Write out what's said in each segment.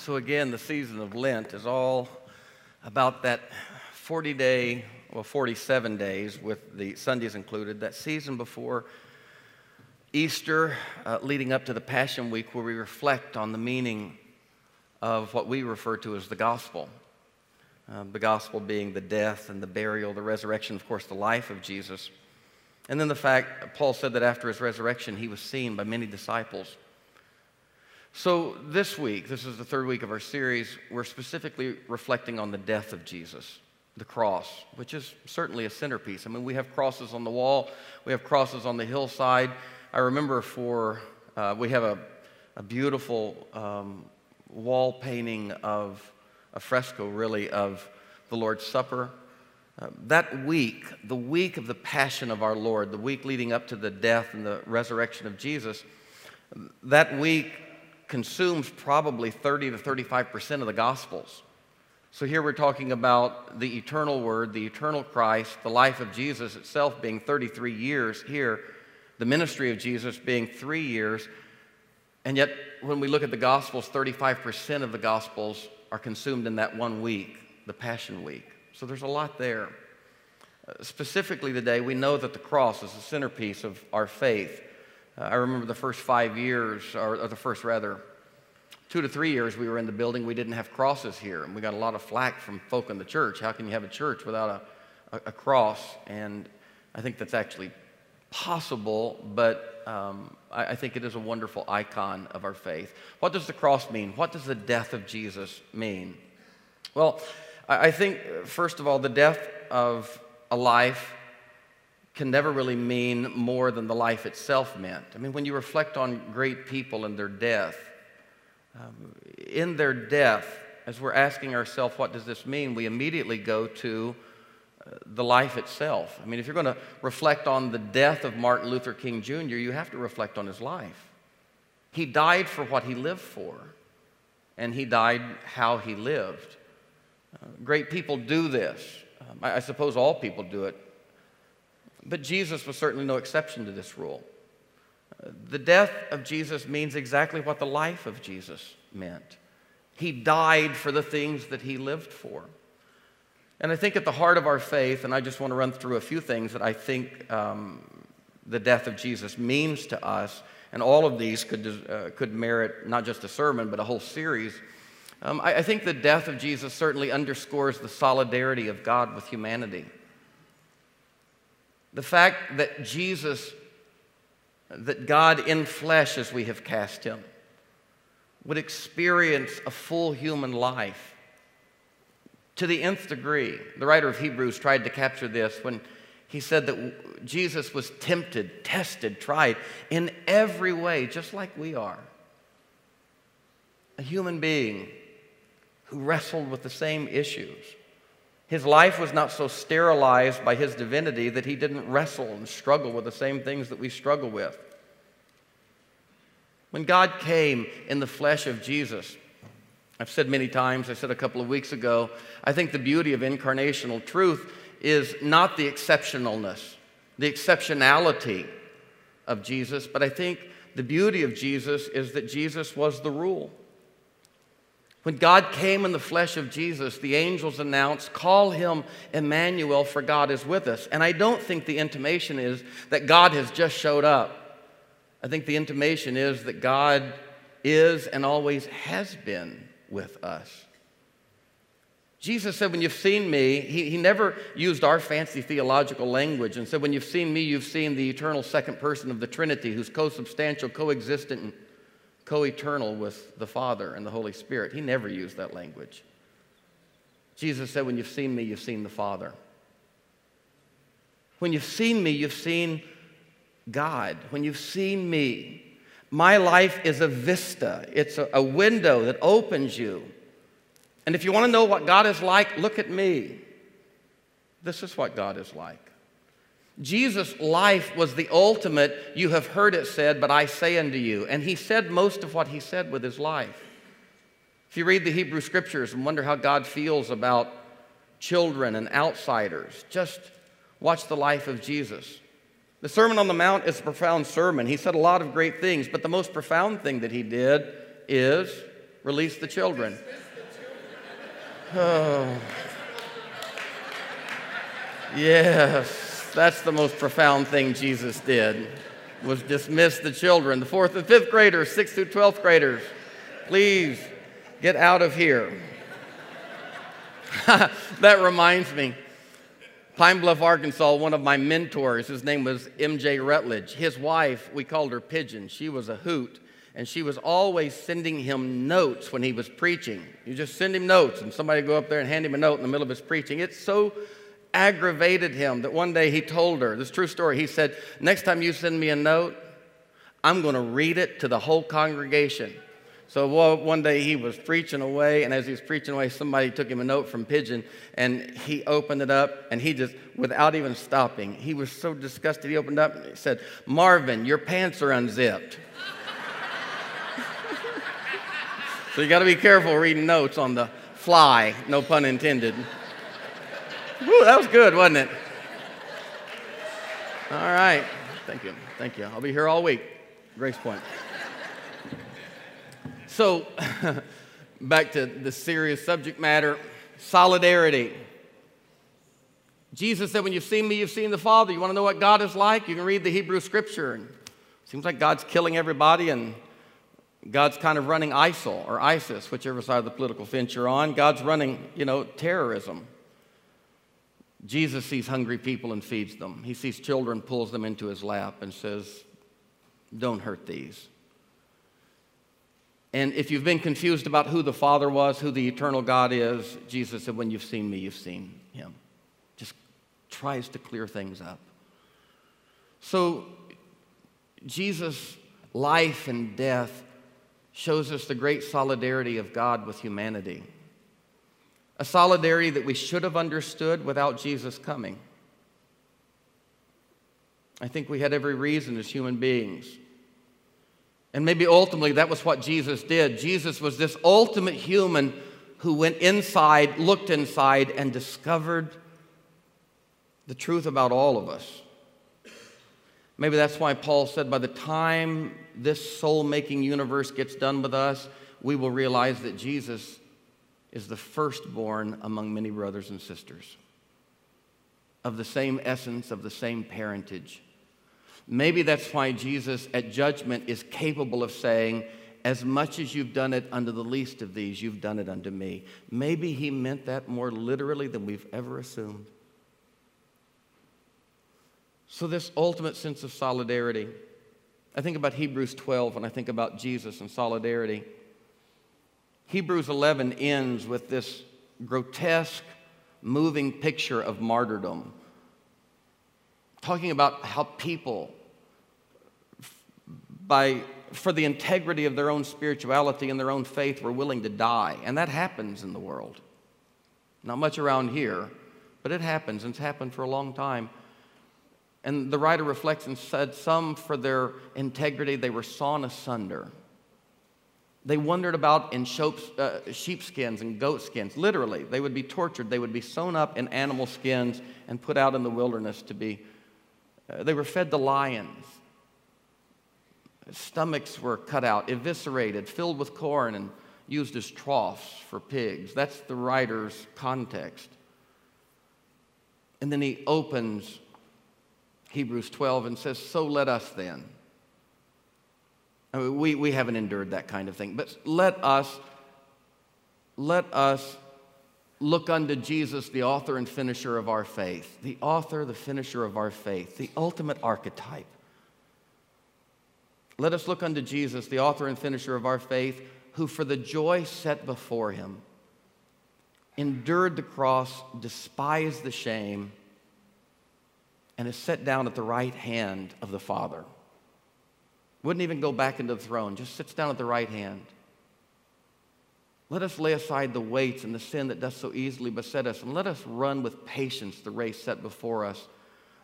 So, again, the season of Lent is all about that 40 day, well, 47 days with the Sundays included, that season before Easter, uh, leading up to the Passion Week, where we reflect on the meaning of what we refer to as the gospel. Uh, the gospel being the death and the burial, the resurrection, of course, the life of Jesus. And then the fact, Paul said that after his resurrection, he was seen by many disciples. So, this week, this is the third week of our series, we're specifically reflecting on the death of Jesus, the cross, which is certainly a centerpiece. I mean, we have crosses on the wall, we have crosses on the hillside. I remember for, uh, we have a, a beautiful um, wall painting of a fresco, really, of the Lord's Supper. Uh, that week, the week of the passion of our Lord, the week leading up to the death and the resurrection of Jesus, that week consumes probably 30 to 35% of the Gospels. So here we're talking about the eternal Word, the eternal Christ, the life of Jesus itself being 33 years here, the ministry of Jesus being three years. And yet, when we look at the Gospels, 35% of the Gospels are consumed in that one week, the Passion Week. So there's a lot there. Uh, specifically today, we know that the cross is the centerpiece of our faith. Uh, I remember the first five years, or, or, the first rather, two to three years we were in the building, we didn't have crosses here. And we got a lot of flack from folk in the church. How can you have a church without a, a, a cross? And I think that's actually possible, but um, I, I think it is a wonderful icon of our faith. What does the cross mean? What does the death of Jesus mean? Well, I, I think, first of all, the death of a life can never really mean more than the life itself meant. I mean, when you reflect on great people and their death, um, in their death, as we're asking ourselves, what does this mean? We immediately go to uh, the life itself. I mean, if you're going to reflect on the death of Martin Luther King Jr., you have to reflect on his life. He died for what he lived for, and he died how he lived. Uh, great people do this. Um, I, I suppose all people do it. But Jesus was certainly no exception to this rule. The death of Jesus means exactly what the life of Jesus meant. He died for the things that he lived for. And I think at the heart of our faith, and I just want to run through a few things that I think um, the death of Jesus means to us, and all of these could, uh, could merit not just a sermon, but a whole series. Um, I, I think the death of Jesus certainly underscores the solidarity of God with humanity. The fact that Jesus, that God in flesh as we have cast him, would experience a full human life to the nth degree. The writer of Hebrews tried to capture this when he said that Jesus was tempted, tested, tried in every way, just like we are. A human being who wrestled with the same issues. His life was not so sterilized by his divinity that he didn't wrestle and struggle with the same things that we struggle with. When God came in the flesh of Jesus, I've said many times, I said a couple of weeks ago, I think the beauty of incarnational truth is not the exceptionalness, the exceptionality of Jesus, but I think the beauty of Jesus is that Jesus was the rule. When God came in the flesh of Jesus, the angels announced, Call him Emmanuel, for God is with us. And I don't think the intimation is that God has just showed up. I think the intimation is that God is and always has been with us. Jesus said, When you've seen me, he, he never used our fancy theological language and said, When you've seen me, you've seen the eternal second person of the Trinity who's co substantial, coexistent, co eternal with the Father and the Holy Spirit. He never used that language. Jesus said, When you've seen me, you've seen the Father. When you've seen me, you've seen God. When you've seen me, my life is a vista, it's a, a window that opens you. And if you want to know what God is like, look at me. This is what God is like. Jesus' life was the ultimate, you have heard it said, but I say unto you. And he said most of what he said with his life. If you read the Hebrew scriptures and wonder how God feels about children and outsiders, just watch the life of Jesus. The Sermon on the Mount is a profound sermon. He said a lot of great things, but the most profound thing that he did is Release the children. Oh. Yes, that's the most profound thing Jesus did was dismiss the children. The fourth and fifth graders, sixth through 12th graders, please get out of here. that reminds me. Pine Bluff, Arkansas, one of my mentors, his name was MJ Rutledge. His wife, we called her Pigeon. She was a hoot, and she was always sending him notes when he was preaching. You just send him notes, and somebody go up there and hand him a note in the middle of his preaching. It's so aggravated him that one day he told her, this true story, he said, Next time you send me a note, I'm going to read it to the whole congregation. So well, one day he was preaching away, and as he was preaching away, somebody took him a note from Pigeon, and he opened it up, and he just, without even stopping, he was so disgusted. He opened up and he said, Marvin, your pants are unzipped. so you got to be careful reading notes on the fly, no pun intended. Woo, that was good, wasn't it? All right. Thank you. Thank you. I'll be here all week. Grace Point. So, back to the serious subject matter solidarity. Jesus said, When you've seen me, you've seen the Father. You want to know what God is like? You can read the Hebrew scripture. And seems like God's killing everybody, and God's kind of running ISIL or ISIS, whichever side of the political fence you're on. God's running, you know, terrorism. Jesus sees hungry people and feeds them. He sees children, pulls them into his lap, and says, Don't hurt these. And if you've been confused about who the Father was, who the eternal God is, Jesus said, When you've seen me, you've seen him. Just tries to clear things up. So, Jesus' life and death shows us the great solidarity of God with humanity a solidarity that we should have understood without Jesus coming. I think we had every reason as human beings. And maybe ultimately that was what Jesus did. Jesus was this ultimate human who went inside, looked inside, and discovered the truth about all of us. Maybe that's why Paul said, by the time this soul making universe gets done with us, we will realize that Jesus is the firstborn among many brothers and sisters of the same essence, of the same parentage. Maybe that's why Jesus at judgment is capable of saying, As much as you've done it unto the least of these, you've done it unto me. Maybe he meant that more literally than we've ever assumed. So, this ultimate sense of solidarity, I think about Hebrews 12 and I think about Jesus and solidarity. Hebrews 11 ends with this grotesque, moving picture of martyrdom, talking about how people, by, for the integrity of their own spirituality and their own faith, were willing to die. And that happens in the world. Not much around here, but it happens, and it's happened for a long time. And the writer reflects and said, Some, for their integrity, they were sawn asunder. They wandered about in uh, sheepskins and goat skins. Literally, they would be tortured. They would be sewn up in animal skins and put out in the wilderness to be. Uh, they were fed to lions. Stomachs were cut out, eviscerated, filled with corn, and used as troughs for pigs. That's the writer's context. And then he opens Hebrews 12 and says, So let us then I mean, we, we haven't endured that kind of thing. But let us, let us look unto Jesus, the author and finisher of our faith. The author, the finisher of our faith, the ultimate archetype. Let us look unto Jesus, the author and finisher of our faith, who for the joy set before him endured the cross, despised the shame, and is set down at the right hand of the Father. Wouldn't even go back into the throne, just sits down at the right hand. Let us lay aside the weights and the sin that does so easily beset us, and let us run with patience the race set before us.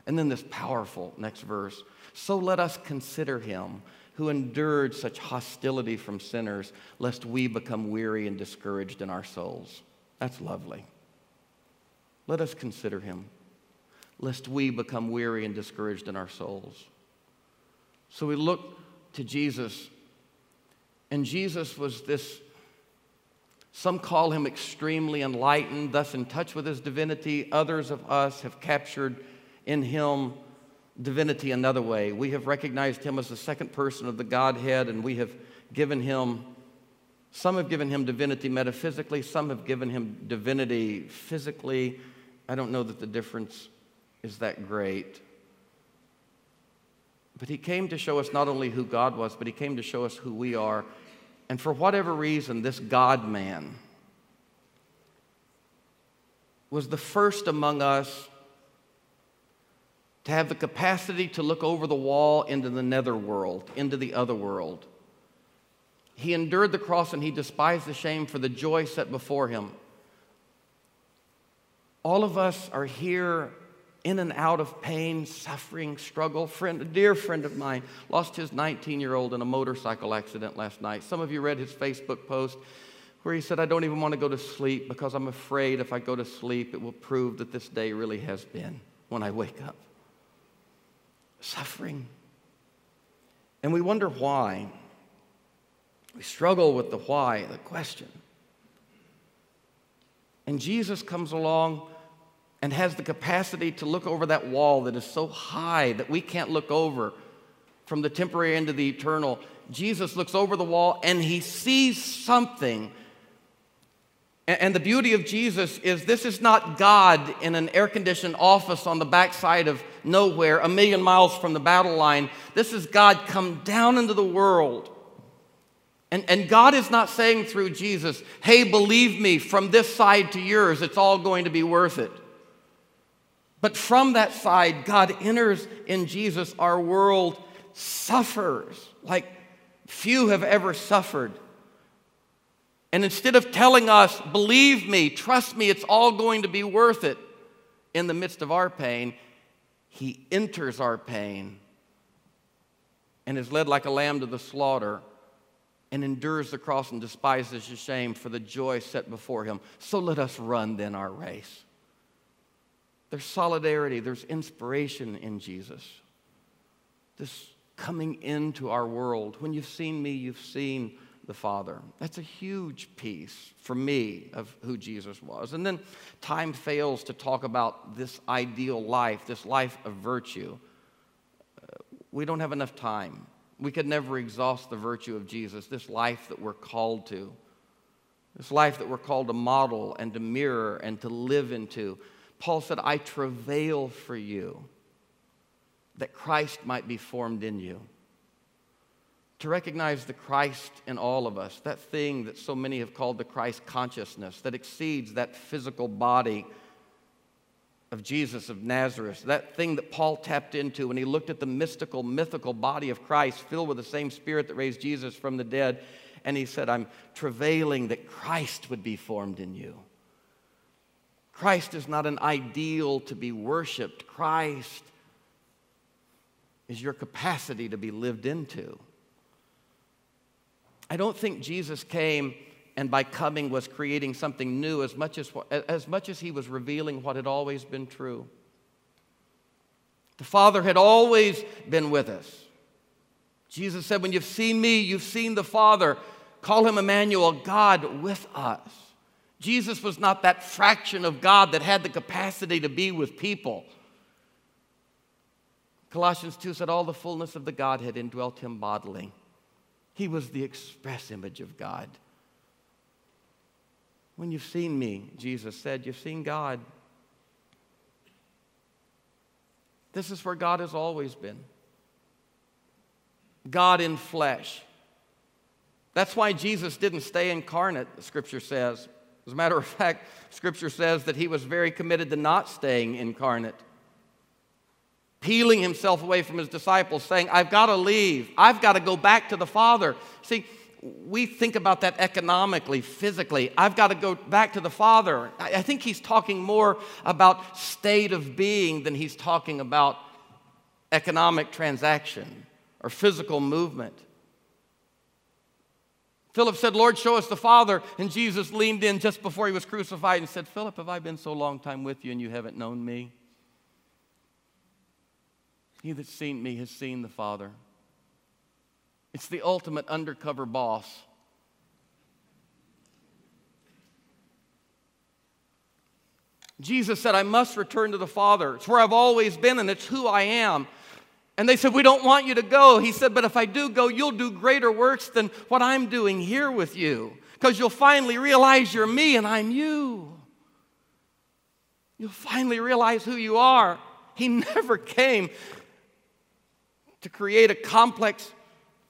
And then this powerful next verse. So let us consider him who endured such hostility from sinners, lest we become weary and discouraged in our souls. That's lovely. Let us consider him, lest we become weary and discouraged in our souls. So we look to Jesus. And Jesus was this Some call him extremely enlightened, thus in touch with his divinity. Others of us have captured in him divinity another way. We have recognized him as the second person of the Godhead, and we have given him, some have given him divinity metaphysically, some have given him divinity physically. I don't know that the difference is that great. But he came to show us not only who God was, but he came to show us who we are. And for whatever reason, this God man was the first among us to have the capacity to look over the wall into the netherworld, into the other world. He endured the cross and he despised the shame for the joy set before him. All of us are here in and out of pain, suffering, struggle. Friend, a dear friend of mine lost his 19 year old in a motorcycle accident last night. Some of you read his Facebook post where he said, I don't even want to go to sleep because I'm afraid if I go to sleep, it will prove that this day really has been when I wake up suffering. And we wonder why. We struggle with the why, the question. And Jesus comes along and has the capacity to look over that wall that is so high that we can't look over from the temporary into the eternal. Jesus looks over the wall and he sees something and the beauty of Jesus is this is not God in an air conditioned office on the backside of nowhere, a million miles from the battle line. This is God come down into the world. And, and God is not saying through Jesus, hey, believe me, from this side to yours, it's all going to be worth it. But from that side, God enters in Jesus. Our world suffers like few have ever suffered. And instead of telling us, believe me, trust me, it's all going to be worth it in the midst of our pain, he enters our pain and is led like a lamb to the slaughter and endures the cross and despises the shame for the joy set before him. So let us run then our race. There's solidarity, there's inspiration in Jesus. This coming into our world. When you've seen me, you've seen the Father. That's a huge piece for me of who Jesus was. And then time fails to talk about this ideal life, this life of virtue. We don't have enough time. We could never exhaust the virtue of Jesus, this life that we're called to, this life that we're called to model and to mirror and to live into. Paul said, I travail for you that Christ might be formed in you to recognize the Christ in all of us, that thing that so many have called the Christ consciousness, that exceeds that physical body of Jesus of Nazareth, that thing that Paul tapped into when he looked at the mystical, mythical body of Christ filled with the same spirit that raised Jesus from the dead. And he said, I'm travailing that Christ would be formed in you. Christ is not an ideal to be worshiped, Christ is your capacity to be lived into. I don't think Jesus came and by coming was creating something new as much as, as much as he was revealing what had always been true. The Father had always been with us. Jesus said, When you've seen me, you've seen the Father. Call him Emmanuel, God with us. Jesus was not that fraction of God that had the capacity to be with people. Colossians 2 said, All the fullness of the Godhead indwelt him bodily. He was the express image of God. When you've seen me, Jesus said, you've seen God. This is where God has always been God in flesh. That's why Jesus didn't stay incarnate, the Scripture says. As a matter of fact, Scripture says that he was very committed to not staying incarnate peeling himself away from his disciples, saying, I've got to leave. I've got to go back to the Father. See, we think about that economically, physically. I've got to go back to the Father. I think he's talking more about state of being than he's talking about economic transaction or physical movement. Philip said, Lord, show us the Father. And Jesus leaned in just before he was crucified and said, Philip, have I been so long time with you and you haven't known me? He that's seen me has seen the Father. It's the ultimate undercover boss. Jesus said, I must return to the Father. It's where I've always been and it's who I am. And they said, We don't want you to go. He said, But if I do go, you'll do greater works than what I'm doing here with you because you'll finally realize you're me and I'm you. You'll finally realize who you are. He never came to create a complex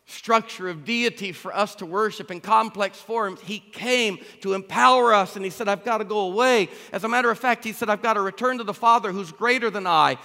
structure of deity for us to worship in complex forms. He came to empower us and he said, I've got to go away. As a matter of fact, he said, I've got to return to the Father who's greater than I.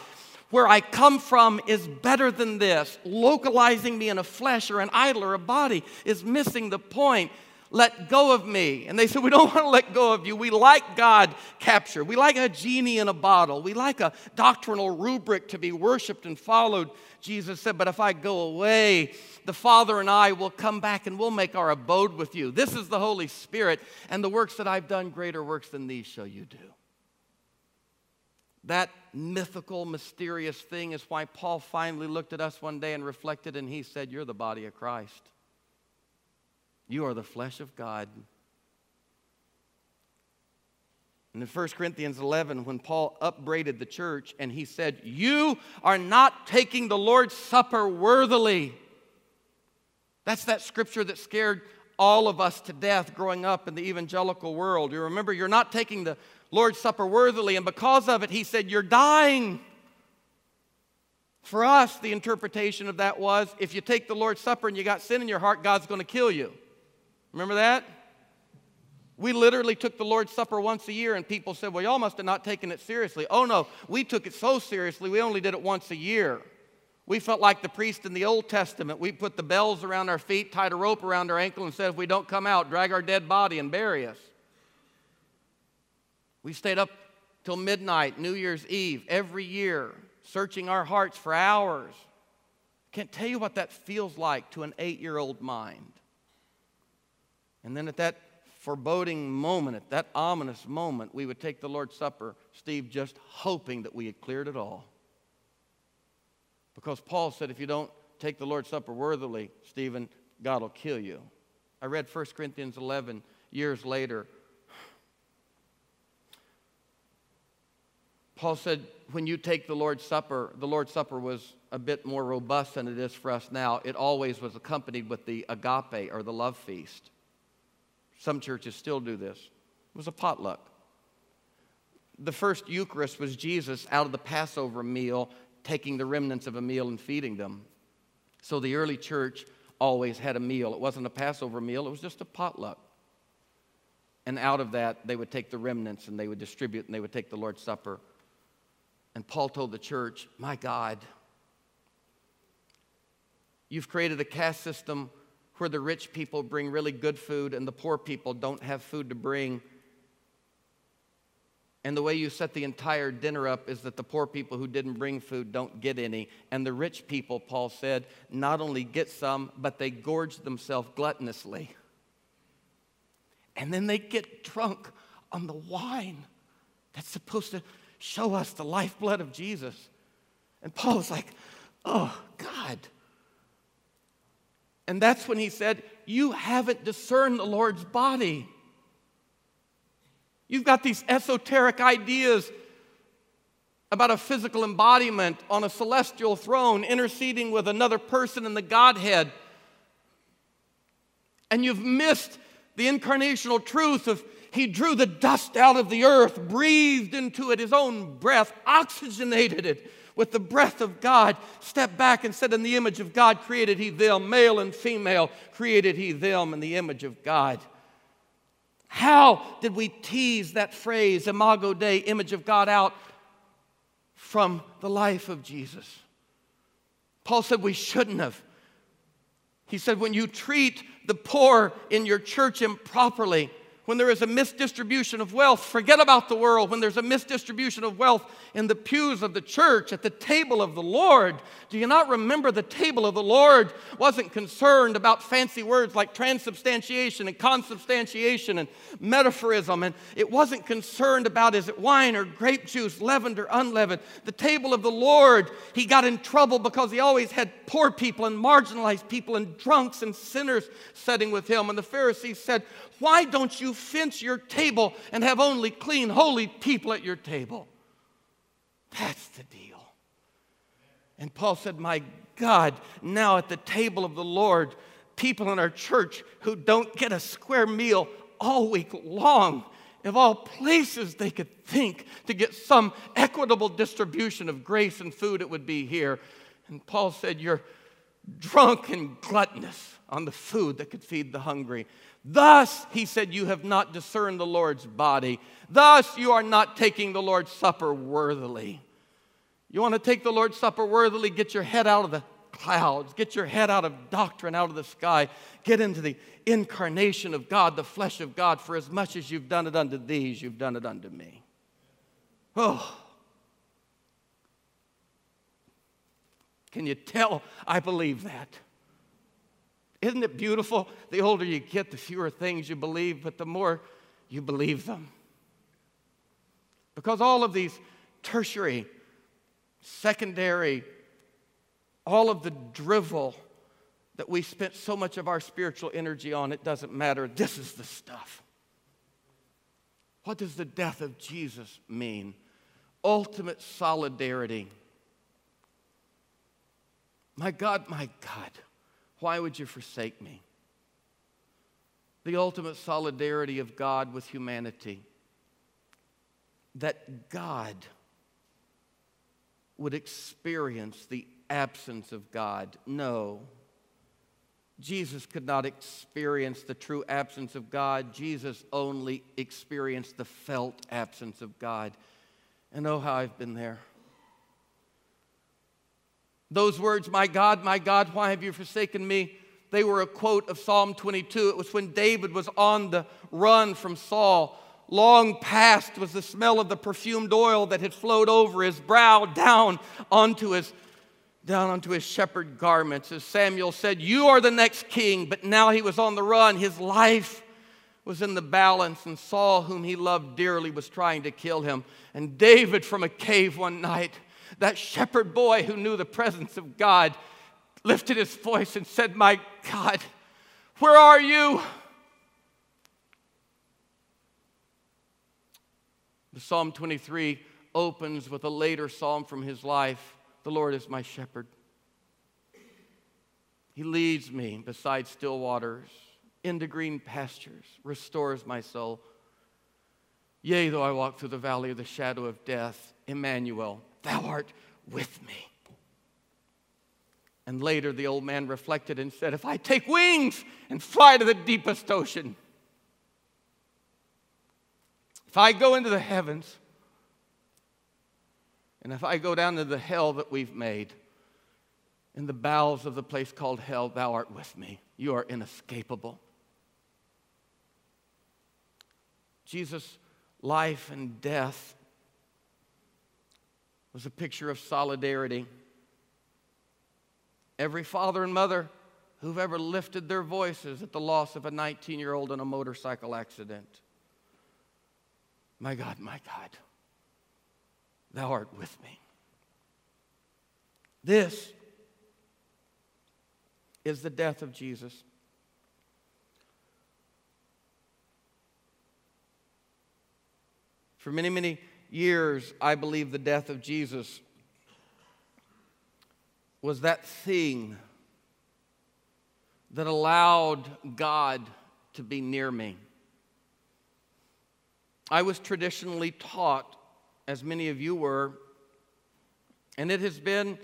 Where I come from is better than this. Localizing me in a flesh or an idol or a body is missing the point let go of me. And they said, We don't want to let go of you. We like God capture. We like a genie in a bottle. We like a doctrinal rubric to be worshiped and followed. Jesus said, But if I go away, the Father and I will come back and we'll make our abode with you. This is the Holy Spirit, and the works that I've done, greater works than these shall you do. That mythical, mysterious thing is why Paul finally looked at us one day and reflected, and he said, You're the body of Christ. You are the flesh of God. And in 1 Corinthians 11, when Paul upbraided the church and he said, You are not taking the Lord's Supper worthily. That's that scripture that scared all of us to death growing up in the evangelical world. You remember, you're not taking the Lord's Supper worthily, and because of it, he said, You're dying. For us, the interpretation of that was if you take the Lord's Supper and you got sin in your heart, God's going to kill you. Remember that? We literally took the Lord's Supper once a year, and people said, Well, y'all must have not taken it seriously. Oh, no, we took it so seriously, we only did it once a year. We felt like the priest in the Old Testament. We put the bells around our feet, tied a rope around our ankle, and said, If we don't come out, drag our dead body and bury us. We stayed up till midnight, New Year's Eve, every year, searching our hearts for hours. Can't tell you what that feels like to an eight year old mind. And then at that foreboding moment, at that ominous moment, we would take the Lord's Supper, Steve, just hoping that we had cleared it all. Because Paul said, if you don't take the Lord's Supper worthily, Stephen, God will kill you. I read 1 Corinthians 11 years later. Paul said, when you take the Lord's Supper, the Lord's Supper was a bit more robust than it is for us now. It always was accompanied with the agape or the love feast. Some churches still do this. It was a potluck. The first Eucharist was Jesus out of the Passover meal, taking the remnants of a meal and feeding them. So the early church always had a meal. It wasn't a Passover meal, it was just a potluck. And out of that, they would take the remnants and they would distribute and they would take the Lord's Supper. And Paul told the church, My God, you've created a caste system where the rich people bring really good food and the poor people don't have food to bring. And the way you set the entire dinner up is that the poor people who didn't bring food don't get any. And the rich people, Paul said, not only get some, but they gorge themselves gluttonously. And then they get drunk on the wine that's supposed to show us the lifeblood of Jesus. And Paul's like, oh, God. And that's when he said, You haven't discerned the Lord's body. You've got these esoteric ideas about a physical embodiment on a celestial throne interceding with another person in the Godhead. And you've missed the incarnational truth of He drew the dust out of the earth, breathed into it His own breath, oxygenated it with the breath of God, stepped back and said, In the image of God created he them, male and female created he them in the image of God. How did we tease that phrase, Imago Dei, image of God, out from the life of Jesus? Paul said we shouldn't have. He said, when you treat the poor in your church improperly, when there is a misdistribution of wealth, forget about the world. When there's a misdistribution of wealth in the pews of the church, at the table of the Lord, do you not remember the table of the Lord wasn't concerned about fancy words like transubstantiation and consubstantiation and metaphorism, and it wasn't concerned about is it wine or grape juice, leavened or unleavened. The table of the Lord, he got in trouble because he always had poor people and marginalized people and drunks and sinners sitting with him. And the Pharisees said, Why don't you fence your table and have only clean, holy people at your table. That's the deal. And Paul said, My God, now at the table of the Lord, people in our church who don't get a square meal all week long, of all places they could think to get some equitable distribution of grace and food, it would be here. And Paul said, You're drunk and gluttonous on the food that could feed the hungry. Thus, he said, you have not discerned the Lord's body. Thus, you are not taking the Lord's Supper worthily. You want to take the Lord's Supper worthily? Get your head out of the clouds, get your head out of doctrine, out of the sky, get into the incarnation of God, the flesh of God. For as much as you've done it unto these, you've done it unto me. Oh. Can you tell I believe that? Isn't it beautiful? The older you get, the fewer things you believe, but the more you believe them. Because all of these tertiary, secondary, all of the drivel that we spent so much of our spiritual energy on, it doesn't matter. This is the stuff. What does the death of Jesus mean? Ultimate solidarity. My God, my God. Why would you forsake me? The ultimate solidarity of God with humanity. That God would experience the absence of God. No. Jesus could not experience the true absence of God. Jesus only experienced the felt absence of God. And oh, how I've been there. Those words, My God, my God, why have you forsaken me? They were a quote of Psalm 22. It was when David was on the run from Saul. Long past was the smell of the perfumed oil that had flowed over his brow down onto his down onto his shepherd garments. As Samuel said, You are the next king. But now he was on the run. His life was in the balance, and Saul, whom he loved dearly, was trying to kill him. And David, from a cave one night, that shepherd boy who knew the presence of God lifted his voice and said, My God, where are you? The Psalm 23 opens with a later psalm from his life The Lord is my shepherd. He leads me beside still waters, into green pastures, restores my soul. Yea, though I walk through the valley of the shadow of death, Emmanuel, Thou art with me. And later the old man reflected and said, If I take wings and fly to the deepest ocean, if I go into the heavens, and if I go down to the hell that we've made, in the bowels of the place called hell, thou art with me. You are inescapable. Jesus' life and death was a picture of solidarity. Every father and mother who've ever lifted their voices at the loss of a 19 year old in a motorcycle accident. My God, my God, thou art with me. This is the death of Jesus. For many, many years, I believe the death of Jesus was that thing that allowed God to be near me. I was traditionally taught, as many of you were, and it has been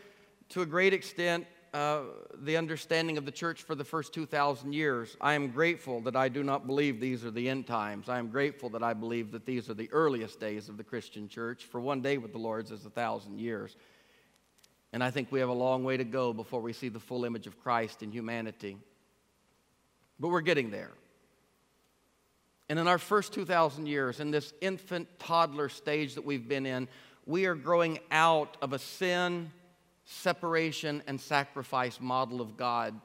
to a great extent uh, the understanding of the church for the first 2,000 years. I am grateful that I do not believe these are the end times. I am grateful that I believe that these are the earliest days of the Christian church. For one day with the Lord's is a thousand years. And I think we have a long way to go before we see the full image of Christ in humanity. But we're getting there. And in our first 2,000 years, in this infant toddler stage that we've been in, we are growing out of a sin separation and sacrifice model of God.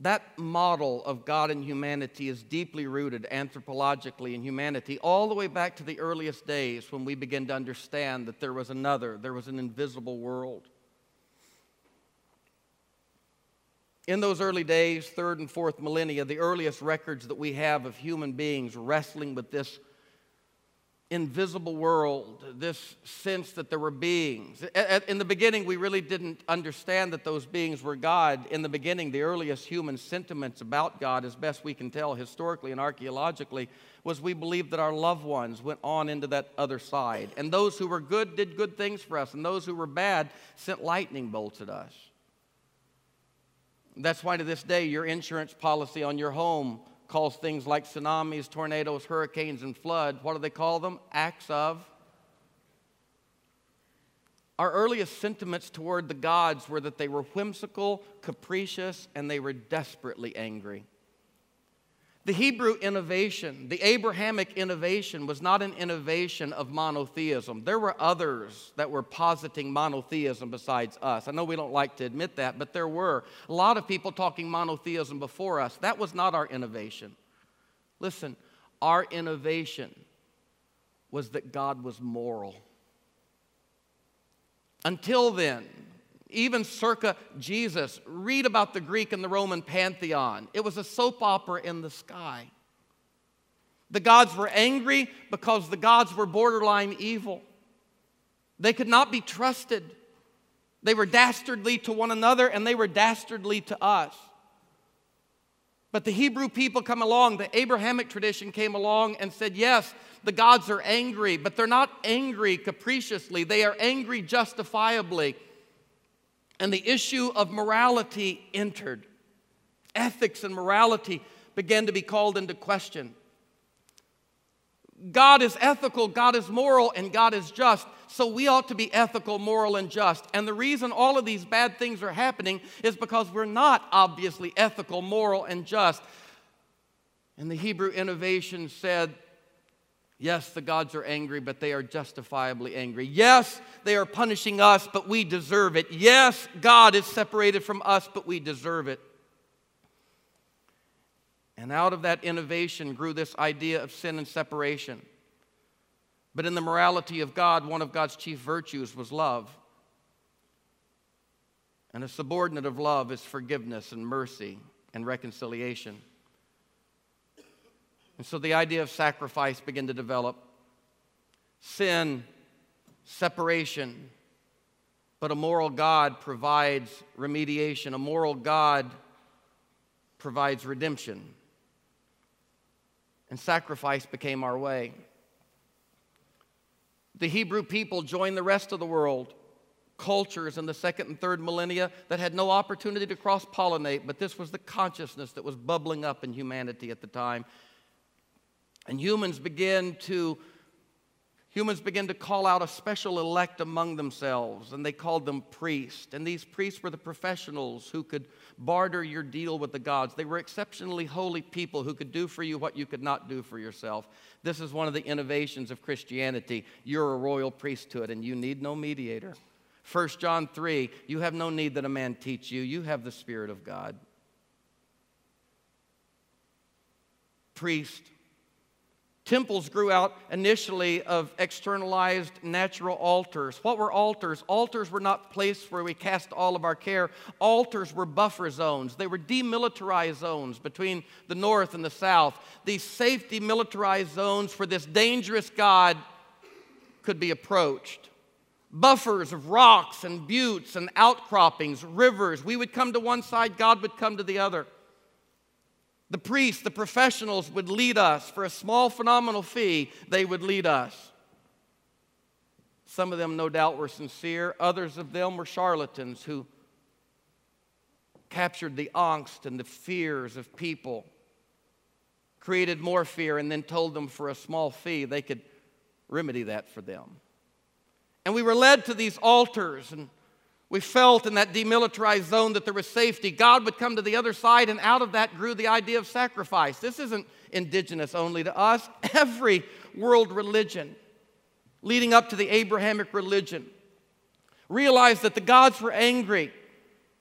That model of God and humanity is deeply rooted anthropologically in humanity, all the way back to the earliest days when we begin to understand that there was another, there was an invisible world. In those early days, third and fourth millennia, the earliest records that we have of human beings wrestling with this invisible world, this sense that there were beings. In the beginning, we really didn't understand that those beings were God. In the beginning, the earliest human sentiments about God, as best we can tell historically and archaeologically, was we believed that our loved ones went on into that other side. And those who were good did good things for us, and those who were bad sent lightning bolts at us. That's why to this day, your insurance policy on your home calls things like tsunamis, tornadoes, hurricanes, and flood, what do they call them? Acts of. Our earliest sentiments toward the gods were that they were whimsical, capricious, and they were desperately angry. The Hebrew innovation, the Abrahamic innovation, was not an innovation of monotheism. There were others that were positing monotheism besides us. I know we don't like to admit that, but there were. A lot of people talking monotheism before us. That was not our innovation. Listen, our innovation was that God was moral. Until then, even circa Jesus, read about the Greek and the Roman pantheon. It was a soap opera in the sky. The gods were angry because the gods were borderline evil. They could not be trusted. They were dastardly to one another and they were dastardly to us. But the Hebrew people come along, the Abrahamic tradition came along and said, yes, the gods are angry, but they're not angry capriciously, they are angry justifiably and the issue of morality entered. Ethics and morality began to be called into question. God is ethical, God is moral, and God is just. So we ought to be ethical, moral, and just. And the reason all of these bad things are happening is because we're not obviously ethical, moral, and just. And the Hebrew innovation said Yes, the gods are angry, but they are justifiably angry. Yes, they are punishing us, but we deserve it. Yes, God is separated from us, but we deserve it. And out of that innovation grew this idea of sin and separation. But in the morality of God, one of God's chief virtues was love. And a subordinate of love is forgiveness and mercy and reconciliation. And so the idea of sacrifice began to develop. Sin, separation, but a moral God provides remediation. A moral God provides redemption. And sacrifice became our way. The Hebrew people joined the rest of the world, cultures in the second and third millennia that had no opportunity to cross pollinate, but this was the consciousness that was bubbling up in humanity at the time. And humans begin to humans begin to call out a special elect among themselves, and they called them priests. And these priests were the professionals who could barter your deal with the gods. They were exceptionally holy people who could do for you what you could not do for yourself. This is one of the innovations of Christianity. You're a royal priesthood, and you need no mediator. 1 John 3 You have no need that a man teach you, you have the Spirit of God. Priest Temples grew out initially of externalized natural altars. What were altars? Altars were not places where we cast all of our care. Altars were buffer zones. They were demilitarized zones between the north and the south. These safety militarized zones for this dangerous God could be approached. Buffers of rocks and buttes and outcroppings, rivers. We would come to one side, God would come to the other. The priests, the professionals would lead us. For a small phenomenal fee, they would lead us. Some of them, no doubt, were sincere. Others of them were charlatans who captured the angst and the fears of people, created more fear, and then told them for a small fee they could remedy that for them. And we were led to these altars and we felt in that demilitarized zone that there was safety. God would come to the other side, and out of that grew the idea of sacrifice. This isn't indigenous only to us. Every world religion leading up to the Abrahamic religion realized that the gods were angry.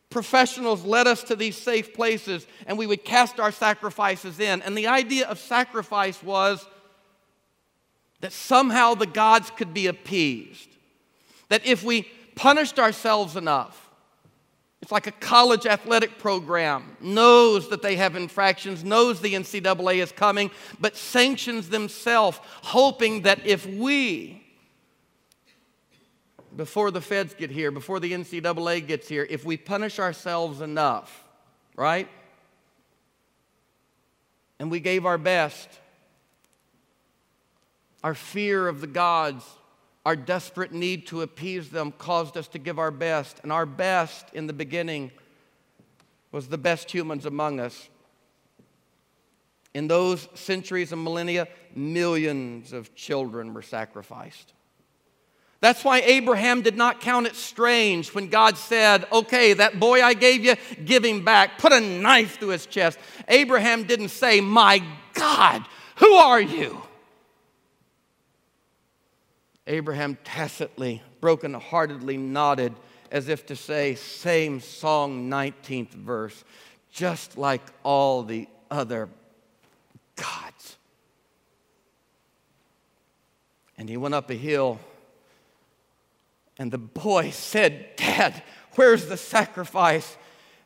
Professionals led us to these safe places, and we would cast our sacrifices in. And the idea of sacrifice was that somehow the gods could be appeased. That if we punished ourselves enough, It's like a college athletic program, knows that they have infractions, knows the NCAA is coming, but sanctions themselves, hoping that if we, before the feds get here, before the NCAA gets here, if we punish ourselves enough, right? And we gave our best, our fear of the gods our desperate need to appease them caused us to give our best, and our best in the beginning was the best humans among us. In those centuries and millennia, millions of children were sacrificed. That's why Abraham did not count it strange when God said, Okay, that boy I gave you, give him back. Put a knife through his chest. Abraham didn't say, My God, who are you? Abraham tacitly, broken-heartedly nodded as if to say, same song, 19th verse, just like all the other gods. And he went up a hill, and the boy said, Dad, where's the sacrifice?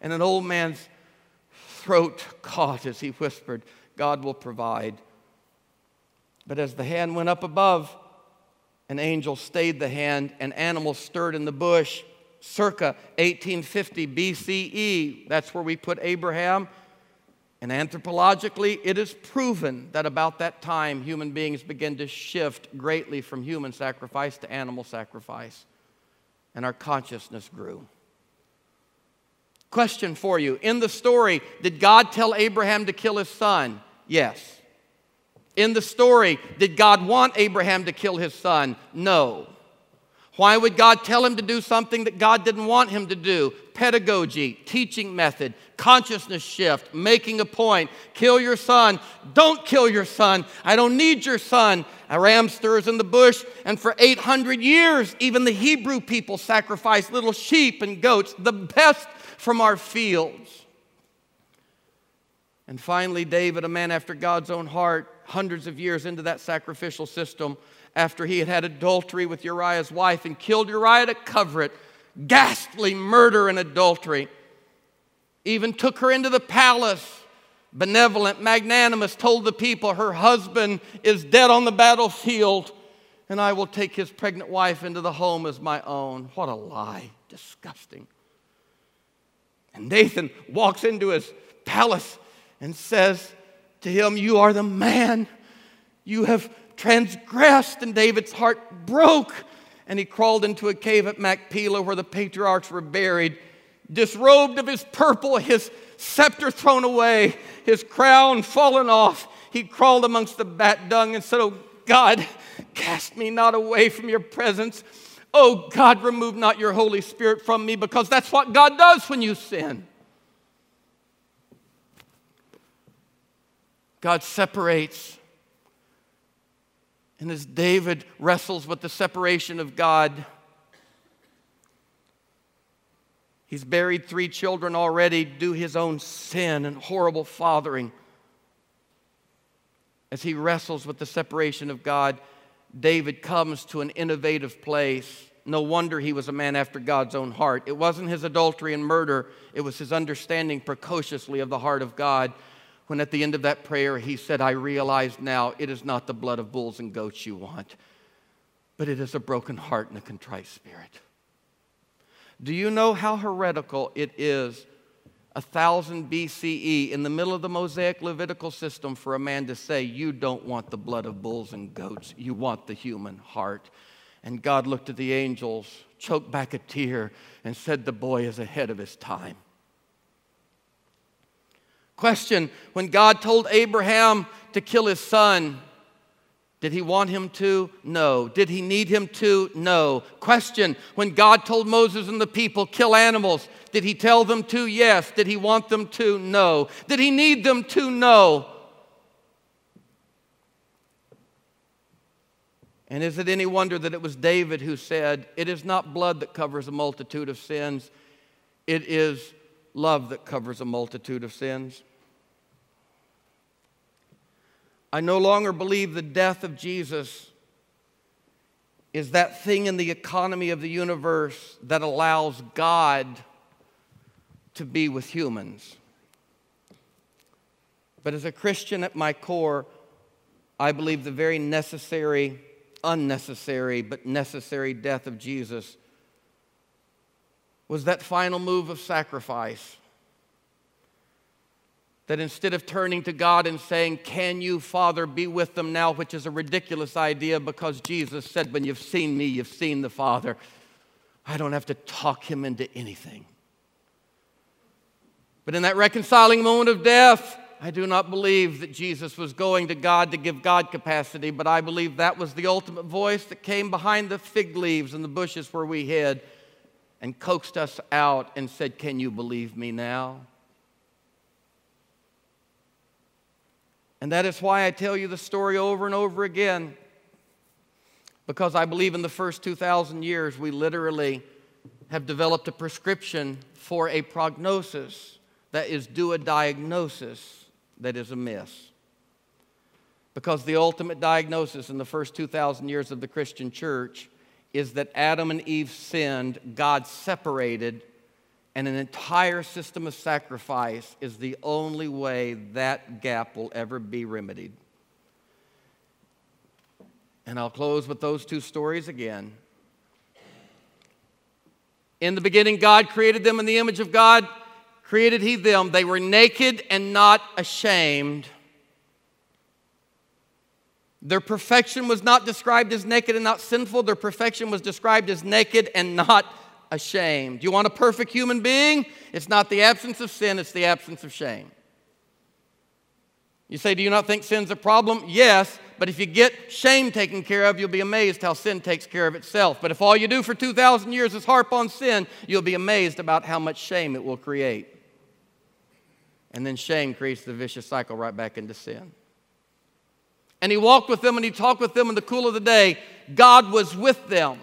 And an old man's throat caught as he whispered, God will provide. But as the hand went up above, an angel stayed the hand, an animal stirred in the bush. Circa 1850 BCE, that's where we put Abraham. And anthropologically, it is proven that about that time, human beings began to shift greatly from human sacrifice to animal sacrifice, and our consciousness grew. Question for you In the story, did God tell Abraham to kill his son? Yes in the story, did God want Abraham to kill his son? No. Why would God tell him to do something that God didn't want him to do? Pedagogy, teaching method, consciousness shift, making a point. Kill your son. Don't kill your son. I don't need your son. A ram stirs in the bush, and for 800 years, even the Hebrew people sacrificed little sheep and goats, the best from our fields. And finally, David, a man after God's own heart, hundreds of years into that sacrificial system, after he had had adultery with Uriah's wife and killed Uriah to cover it, ghastly murder and adultery, even took her into the palace. Benevolent, magnanimous, told the people her husband is dead on the battlefield, and I will take his pregnant wife into the home as my own. What a lie. Disgusting. And Nathan walks into his palace and says to him, You are the man. You have transgressed. And David's heart broke. And he crawled into a cave at Machpelah where the patriarchs were buried, disrobed of his purple, his scepter thrown away, his crown fallen off. He crawled amongst the bat dung and said, Oh God, cast me not away from your presence. Oh God, remove not your Holy Spirit from me because that's what God does when you sin. God separates. And as David wrestles with the separation of God, he's buried three children already due his own sin and horrible fathering. As he wrestles with the separation of God, David comes to an innovative place. No wonder he was a man after God's own heart. It wasn't his adultery and murder, it was his understanding precociously of the heart of God when at the end of that prayer he said, I realize now it is not the blood of bulls and goats you want, but it is a broken heart and a contrite spirit. Do you know how heretical it is, a thousand BCE, in the middle of the Mosaic Levitical system, for a man to say, You don't want the blood of bulls and goats, you want the human heart? And God looked at the angels, choked back a tear, and said, The boy is ahead of his time. Question When God told Abraham to kill his son, did he want him to? No. Did he need him to? No. Question When God told Moses and the people, kill animals, did he tell them to? Yes. Did he want them to? No. Did he need them to? No. And is it any wonder that it was David who said, It is not blood that covers a multitude of sins, it is love that covers a multitude of sins? I no longer believe the death of Jesus is that thing in the economy of the universe that allows God to be with humans. But as a Christian at my core, I believe the very necessary, unnecessary, but necessary death of Jesus was that final move of sacrifice. That instead of turning to God and saying, Can you, Father, be with them now, which is a ridiculous idea because Jesus said, When you've seen me, you've seen the Father. I don't have to talk him into anything. But in that reconciling moment of death, I do not believe that Jesus was going to God to give God capacity, but I believe that was the ultimate voice that came behind the fig leaves and the bushes where we hid and coaxed us out and said, Can you believe me now? And that is why I tell you the story over and over again. Because I believe in the first 2,000 years, we literally have developed a prescription for a prognosis that is due a diagnosis that is amiss. Because the ultimate diagnosis in the first 2,000 years of the Christian church is that Adam and Eve sinned, God separated, and an entire system of sacrifice is the only way that gap will ever be remedied. And I'll close with those two stories again. In the beginning, God created them in the image of God, created He them. They were naked and not ashamed. Their perfection was not described as naked and not sinful. Their perfection was described as naked and not ashamed. Do you want a perfect human being? It's not the absence of sin, it's the absence of shame. You say, Do you not think sin's a problem? Yes, but if you get shame taken care of, you'll be amazed how sin takes care of itself. But if all you do for 2,000 years is harp on sin, you'll be amazed about how much shame it will create. And then shame creates the vicious cycle right back into sin. And he walked with them and he talked with them in the cool of the day. God was with them.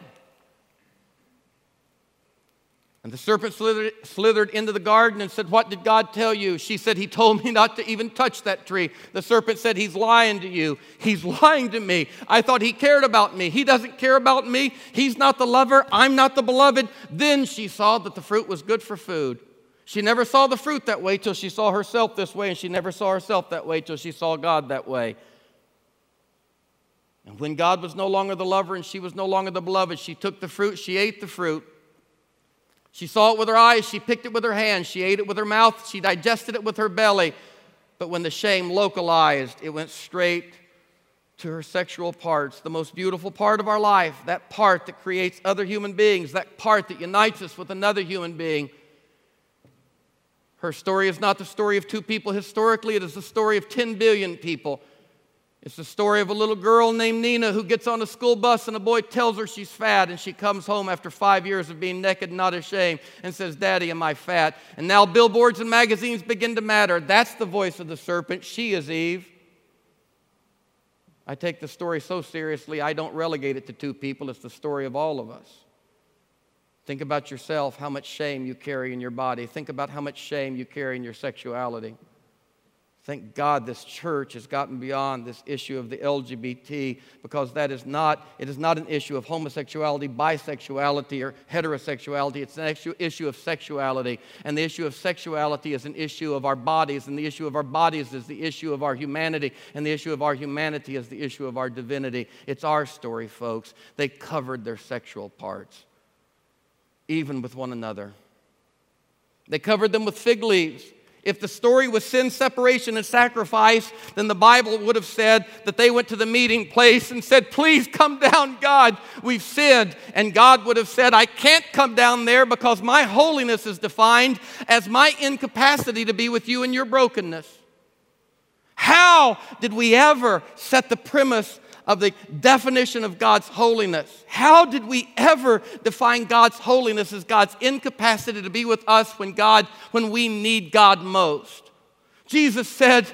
And the serpent slithered, slithered, into the garden and said, What did God tell you? She said, He told me not to even touch that tree. The serpent said, He's lying to you. He's lying to me. I thought He cared about me. He doesn't care about me. He's not the lover. I'm not the beloved. Then she saw that the fruit was good for food. She never saw the fruit that way till she saw herself this way, and she never saw herself that way till she saw God that way. And when God was no longer the lover and she was no longer the beloved, she took the fruit, she ate the fruit. She saw it with her eyes, she picked it with her hands, she ate it with her mouth, she digested it with her belly. But when the shame localized, it went straight to her sexual parts, the most beautiful part of our life, that part that creates other human beings, that part that unites us with another human being. Her story is not the story of two people historically, it is the story of 10 billion people it's the story of a little girl named Nina who gets on a school bus and a boy tells her she's fat and she comes home after five years of being naked and not ashamed and says, Daddy, am I fat? And now billboards and magazines begin to matter. That's the voice of the serpent. She is Eve. I take the story so seriously, I don't relegate it to two people. It's the story of all of us. Think about yourself, how much shame you carry in your body. Think about how much shame you carry in your sexuality. Thank God this church has gotten beyond this issue of the LGBT because that is not, it is not an issue of homosexuality, bisexuality, or heterosexuality. It's an issue, issue of sexuality. And the issue of sexuality is an issue of our bodies, and the issue of our bodies is the issue of our humanity, and the issue of our humanity is the issue of our divinity. It's our story, folks. They covered their sexual parts, even with one another. They covered them with fig leaves. If the story was sin, separation, and sacrifice, then the Bible would have said that they went to the meeting place and said, Please come down, God, we've sinned. And God would have said, I can't come down there because my holiness is defined as my incapacity to be with you in your brokenness. How did we ever set the premise of the definition of God's holiness. How did we ever define God's holiness as God's incapacity to be with us when God when we need God most? Jesus said,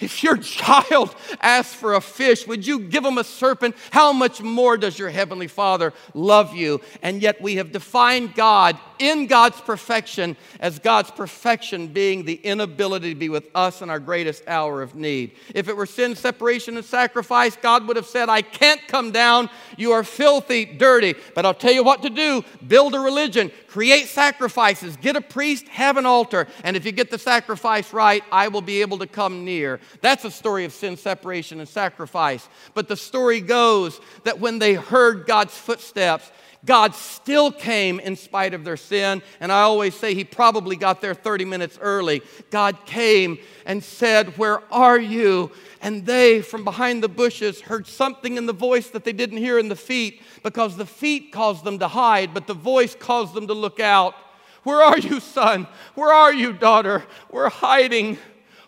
if your child asks for a fish, would you give him a serpent? How much more does your heavenly Father love you? And yet we have defined God in God's perfection as God's perfection being the inability to be with us in our greatest hour of need. If it were sin, separation, and sacrifice, God would have said, I can't come down. You are filthy, dirty. But I'll tell you what to do build a religion, create sacrifices, get a priest, have an altar, and if you get the sacrifice right, I will be able to come near. That's a story of sin separation and sacrifice. But the story goes that when they heard God's footsteps, God still came in spite of their sin. And I always say he probably got there 30 minutes early. God came and said, Where are you? And they, from behind the bushes, heard something in the voice that they didn't hear in the feet because the feet caused them to hide, but the voice caused them to look out. Where are you, son? Where are you, daughter? We're hiding.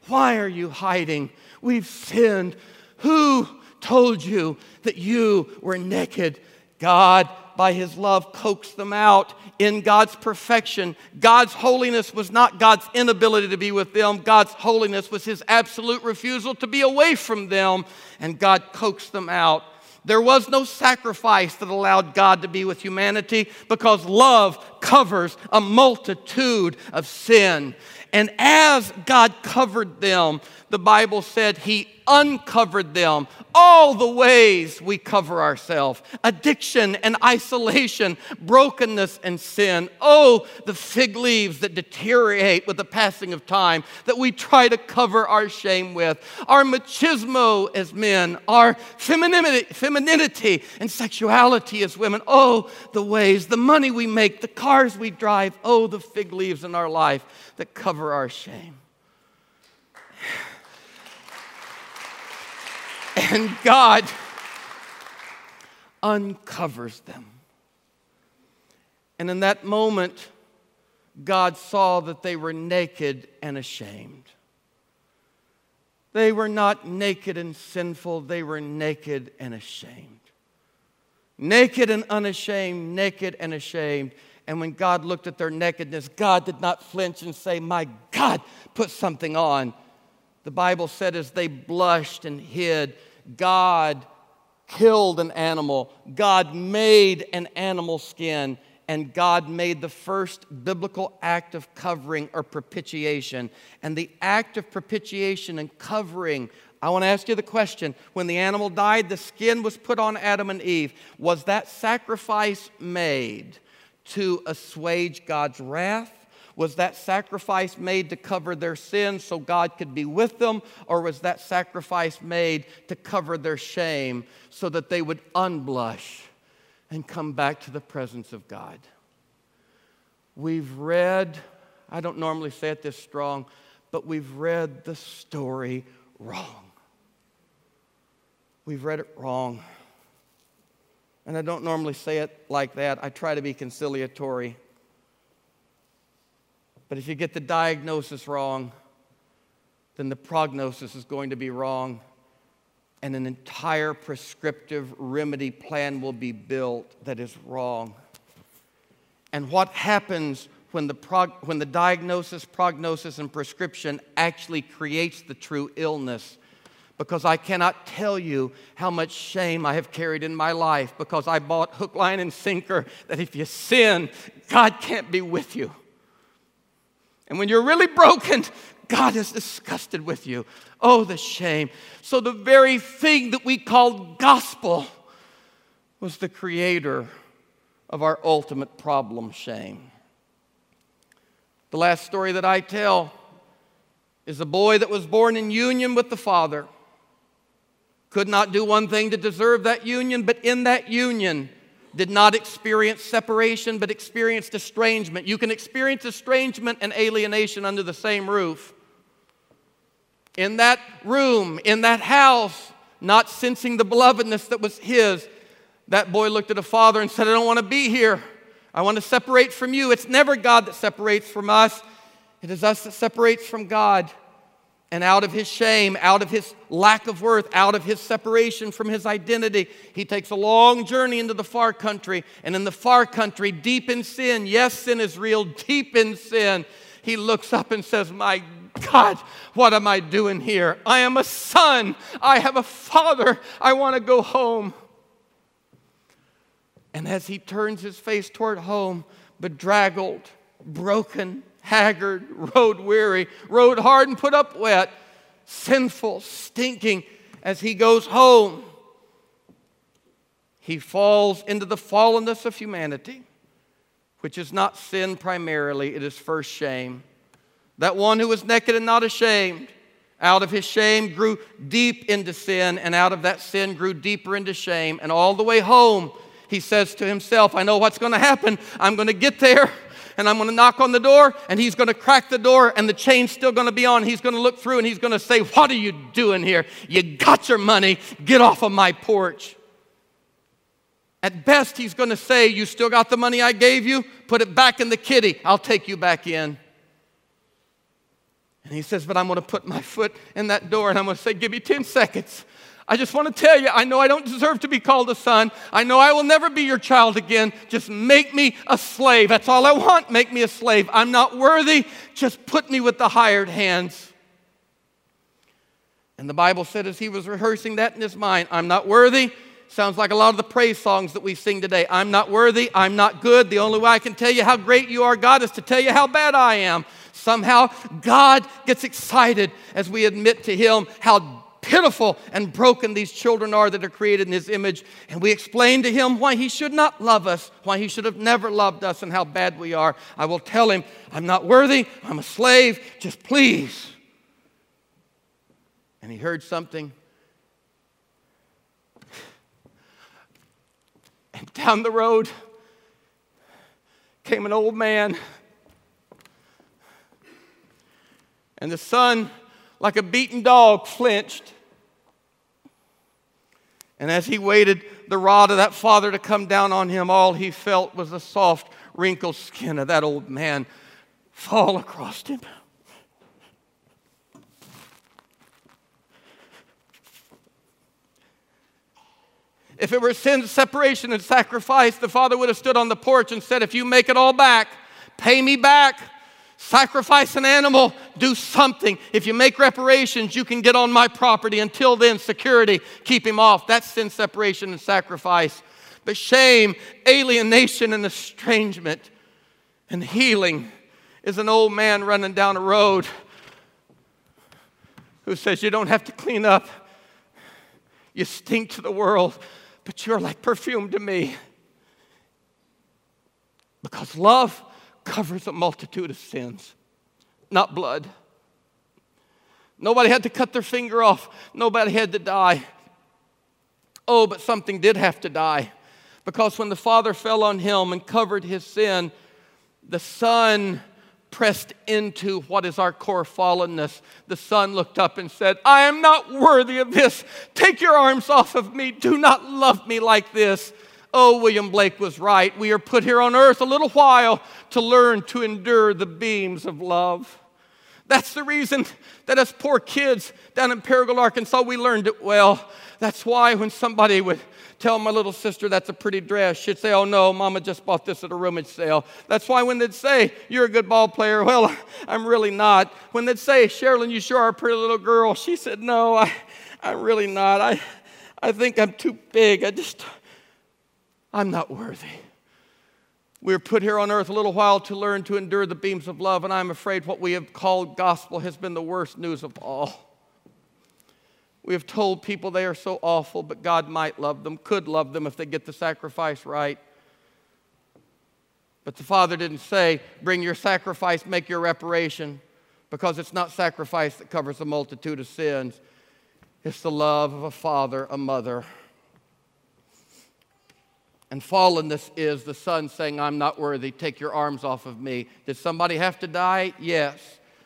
Why are you hiding? We've sinned. Who told you that you were naked? God by his love, coaxed them out in God's perfection. God's holiness was not God's inability to be with them, God's holiness was his absolute refusal to be away from them, and God coaxed them out. There was no sacrifice that allowed God to be with humanity because love covers a multitude of sin. And as God covered them, the Bible said He uncovered them all the ways we cover ourselves addiction and isolation, brokenness and sin. Oh, the fig leaves that deteriorate with the passing of time that we try to cover our shame with, our machismo as men, our femininity, femininity and sexuality as women. Oh, the ways, the money we make, the cars we drive. Oh, the fig leaves in our life that cover our shame. And God uncovers them. And in that moment, God saw that they were naked and ashamed. They were not naked and sinful, they were naked and ashamed. Naked and unashamed, naked and ashamed. And when God looked at their nakedness, God did not flinch and say, My God, put something on. The Bible said, as they blushed and hid, God killed an animal, God made an animal skin, and God made the first biblical act of covering or propitiation. And the act of propitiation and covering, I want to ask you the question when the animal died, the skin was put on Adam and Eve. Was that sacrifice made to assuage God's wrath? Was that sacrifice made to cover their sins so God could be with them? Or was that sacrifice made to cover their shame so that they would unblush and come back to the presence of God? We've read, I don't normally say it this strong, but we've read the story wrong. We've read it wrong. And I don't normally say it like that. I try to be conciliatory. But if you get the diagnosis wrong, then the prognosis is going to be wrong, and an entire prescriptive remedy plan will be built that is wrong. And what happens when the, prog- when the diagnosis, prognosis, and prescription actually creates the true illness? Because I cannot tell you how much shame I have carried in my life because I bought hook, line, and sinker that if you sin, God can't be with you. And when you're really broken, God is disgusted with you. Oh, the shame. So, the very thing that we called gospel was the creator of our ultimate problem, shame. The last story that I tell is a boy that was born in union with the father. Could not do one thing to deserve that union, but in that union, did not experience separation, but experienced estrangement. You can experience estrangement and alienation under the same roof. In that room, in that house, not sensing the belovedness that was his, that boy looked at a father and said, I don't want to be here. I want to separate from you. It's never God that separates from us, it is us that separates from God and out of his shame, out of his lack of worth, out of his separation from his identity, he takes a long journey into the far country. And in the far country, deep in sin, yes, sin is real, deep in sin, he looks up and says, My God, what am I doing here? I am a son. I have a father. I want to go home. And as he turns his face toward home, bedraggled, broken, haggard, road weary, rode hard and put up wet, sinful, stinking, as he goes home, he falls into the fallenness of humanity, which is not sin primarily, it is first shame. That one who was naked and not ashamed, out of his shame grew deep into sin, and out of that sin grew deeper into shame. And all the way home, he says to himself, I know what's going to happen. I'm going to get there and I'm going to knock on the door, and he's going to crack the door, and the chain's still going to be on. He's going to look through, and he's going to say, What are you doing here? You got your money. Get off of my porch. At best, he's going to say, You still got the money I gave you? Put it back in the kitty. I'll take you back in. And he says, But I'm going to put my foot in that door and I'm going to say, Give me 10 seconds. I just want to tell you, I know I don't deserve to be called a son. I know I will never be your child again. Just make me a slave. That's all I want. Make me a slave. I'm not worthy. Just put me with the hired hands. And the Bible said as he was rehearsing that in his mind, I'm not worthy. Sounds like a lot of the praise songs that we sing today. I'm not worthy. I'm not good. The only way I can tell you how great you are, God, is to tell you how bad I am. Somehow, God gets excited as we admit to Him how pitiful and broken these children are that are created in His image. And we explain to Him why He should not love us, why He should have never loved us, and how bad we are. I will tell Him, I'm not worthy. I'm a slave. Just please. And He heard something And down the road came an old man. And the son, like a beaten dog, flinched. And as he waited the rod of that father to come down on him, all he felt was the soft, wrinkled skin of that old man fall across him. If it were sin, separation, and sacrifice, the father would have stood on the porch and said, If you make it all back, pay me back, sacrifice an animal, do something. If you make reparations, you can get on my property. Until then, security, keep him off. That's sin, separation, and sacrifice. But shame, alienation, and estrangement, and healing is an old man running down a road who says, You don't have to clean up. You stink to the world but you're like perfume to me. Because love covers a multitude of sins, not blood. Nobody had to cut their finger off, nobody had to die. Oh, but something did have to die. Because when the Father fell on him and covered his sin, the Son pressed into what is our core fallenness, the son looked up and said, I am not worthy of this. Take your arms off of me. Do not love me like this. Oh, William Blake was right. We are put here on earth a little while to learn to endure the beams of love. That's the reason that us poor kids down in Paragould, Arkansas, we learned it well. That's why when somebody would tell my little sister that's a pretty dress, she'd say, Oh no, mama just bought this at a rummage sale. That's why when they'd say, You're a good ball player, well, I'm really not. When they'd say, Sherilyn, you sure are a pretty little girl, she said, No, I, I'm really not. I, I think I'm too big. I just, I'm not worthy. We are put here on earth a little while to learn to endure the beams of love, and I'm afraid what we have called gospel has been the worst news of all. We have told people they are so awful, but God might love them, could love them if they get the sacrifice right. But the Father didn't say, Bring your sacrifice, make your reparation, because it's not sacrifice that covers a multitude of sins. It's the love of a father, a mother. And fallenness is the son saying, I'm not worthy, take your arms off of me. Did somebody have to die? Yes.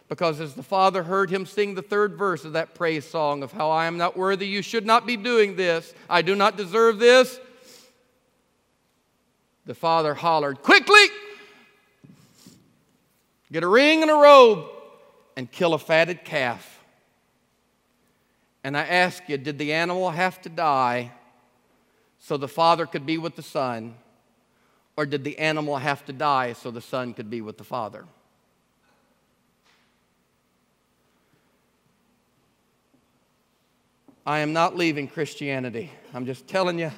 Because as the father heard him sing the third verse of that praise song of how I am not worthy, you should not be doing this, I do not deserve this, the father hollered, Quickly! Get a ring and a robe and kill a fatted calf. And I ask you, did the animal have to die so the father could be with the son? Or did the animal have to die so the son could be with the father? I am not leaving Christianity. I'm just telling you,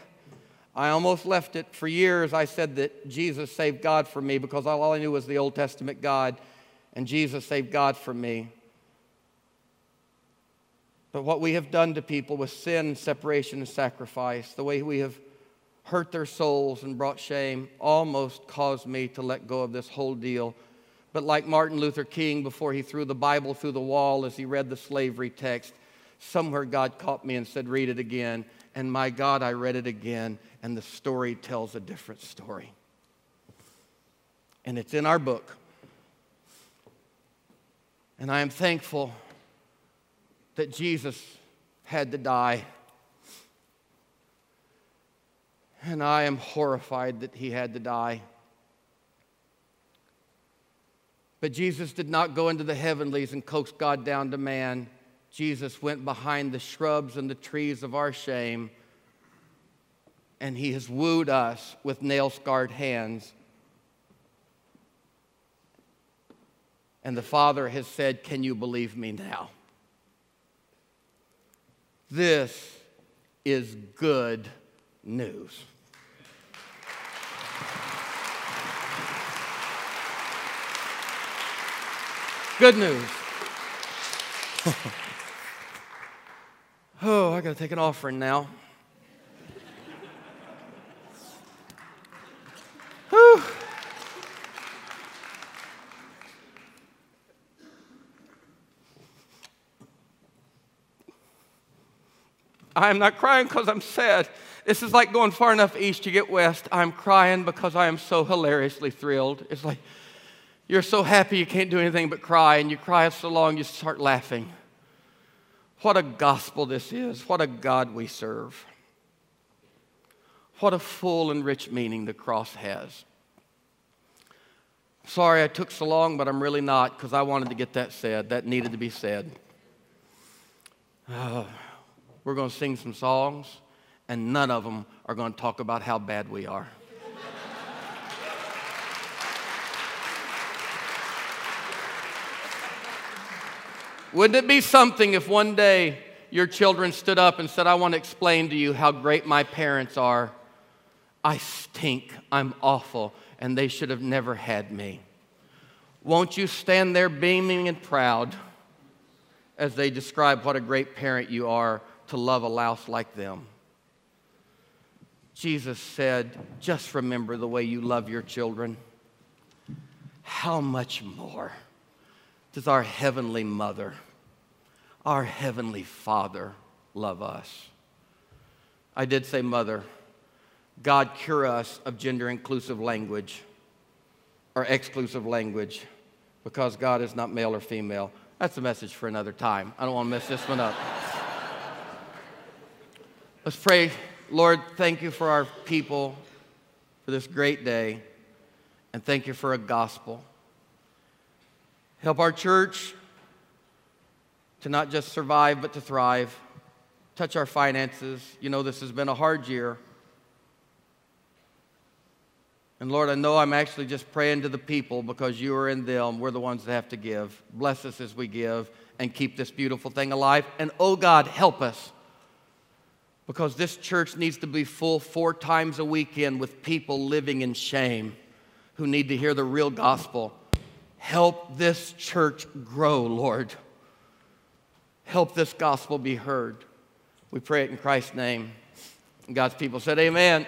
I almost left it. For years, I said that Jesus saved God for me because all I knew was the Old Testament God, and Jesus saved God for me. But what we have done to people with sin, separation, and sacrifice, the way we have hurt their souls and brought shame, almost caused me to let go of this whole deal. But like Martin Luther King before he threw the Bible through the wall as he read the slavery text, somewhere God caught me and said, Read it again. And my God, I read it again, and the story tells a different story. And it's in our book. And I am thankful that Jesus had to die. And I am horrified that he had to die. But Jesus did not go into the heavenlies and coax God down to man. Jesus went behind the shrubs and the trees of our shame, and he has wooed us with nail scarred hands. And the Father has said, Can you believe me now? This is good news. Good news. oh, I got to take an offering now. I am not crying because I'm sad. This is like going far enough east to get west. I'm crying because I am so hilariously thrilled. It's like, you're so happy you can't do anything but cry, and you cry so long you start laughing. What a gospel this is. What a God we serve. What a full and rich meaning the cross has. Sorry I took so long, but I'm really not because I wanted to get that said. That needed to be said. Uh, we're going to sing some songs, and none of them are going to talk about how bad we are. Wouldn't it be something if one day your children stood up and said, I want to explain to you how great my parents are? I stink, I'm awful, and they should have never had me. Won't you stand there beaming and proud as they describe what a great parent you are to love a louse like them? Jesus said, Just remember the way you love your children. How much more? does our Heavenly Mother, our Heavenly Father, love us? I did say mother. God cure us of gender inclusive language or exclusive language because God is not male or female. That's a message for another time. I don't want to mess this one up. Let's pray. Lord, thank you for our people for this great day, and thank you for a gospel. Help our church to not just survive, but to thrive. Touch our finances. You know, this has been a hard year. And Lord, I know I'm actually just praying to the people because you are in them. We're the ones that have to give. Bless us as we give and keep this beautiful thing alive. And oh God, help us because this church needs to be full four times a weekend with people living in shame who need to hear the real gospel Help this church grow, Lord. Help this gospel be heard. We pray it in Christ's name. God's people said, Amen.